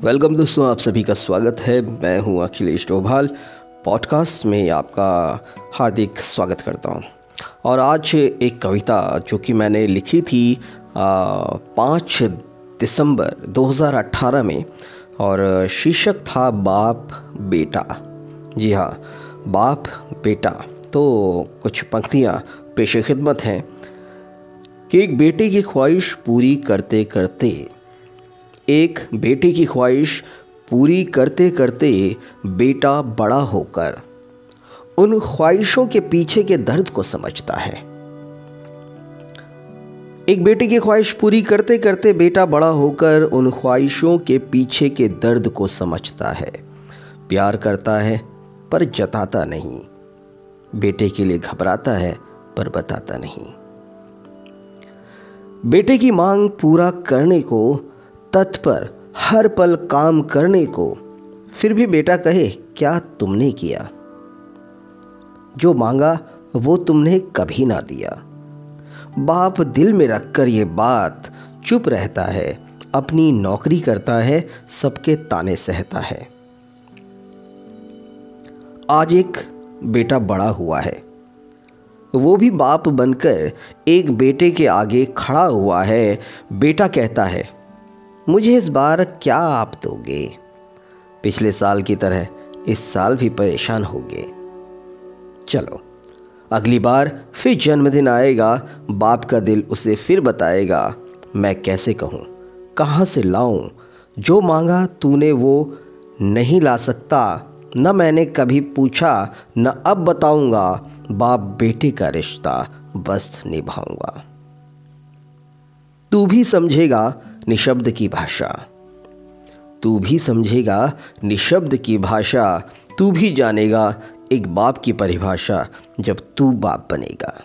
Welcome दोस्तों, आप सभी का स्वागत है। मैं हूँ अखिलेश डोभाल, पॉडकास्ट में आपका हार्दिक स्वागत करता हूँ। और आज एक कविता जो कि मैंने लिखी थी पाँच दिसंबर 2018 में, और शीर्षक था बाप बेटा। जी हाँ बाप बेटा। तो कुछ पंक्तियाँ पेश खिदमत हैं। कि एक बेटे की ख्वाहिश पूरी करते करते एक बेटे की ख्वाहिश पूरी करते करते बेटा बड़ा होकर उन ख्वाहिशों के पीछे के दर्द को समझता है। एक बेटे की ख्वाहिश पूरी करते करते बेटा बड़ा होकर उन ख्वाहिशों के पीछे के दर्द को समझता है। प्यार करता है, पर जताता नहीं। बेटे के लिए घबराता है, पर बताता नहीं। बेटे की मांग पूरा करने को तत्पर हर पल काम करने को। फिर भी बेटा कहे, क्या तुमने किया? जो मांगा, वो तुमने कभी ना दिया। बाप दिल में रखकर ये बात चुप रहता है, अपनी नौकरी करता है, सबके ताने सहता है। आज एक बेटा बड़ा हुआ है। वो भी बाप बनकर एक बेटे के आगे खड़ा हुआ है। बेटा कहता है मुझे इस बार क्या आप दोगे? पिछले साल की तरह इस साल भी परेशान होगे। चलो, अगली बार फिर जन्मदिन आएगा, बाप का दिल उसे फिर बताएगा, मैं कैसे कहूँ, कहाँ से लाऊं? जो मांगा तूने वो नहीं ला सकता, न मैंने कभी पूछा, न अब बताऊँगा, बाप बेटे का रिश्ता बस निभाऊँगा। तू भी समझेगा निशब्द की भाषा। तू भी समझेगा, निशब्द की भाषा, तू भी जानेगा, एक बाप की परिभाषा, जब तू बाप बनेगा।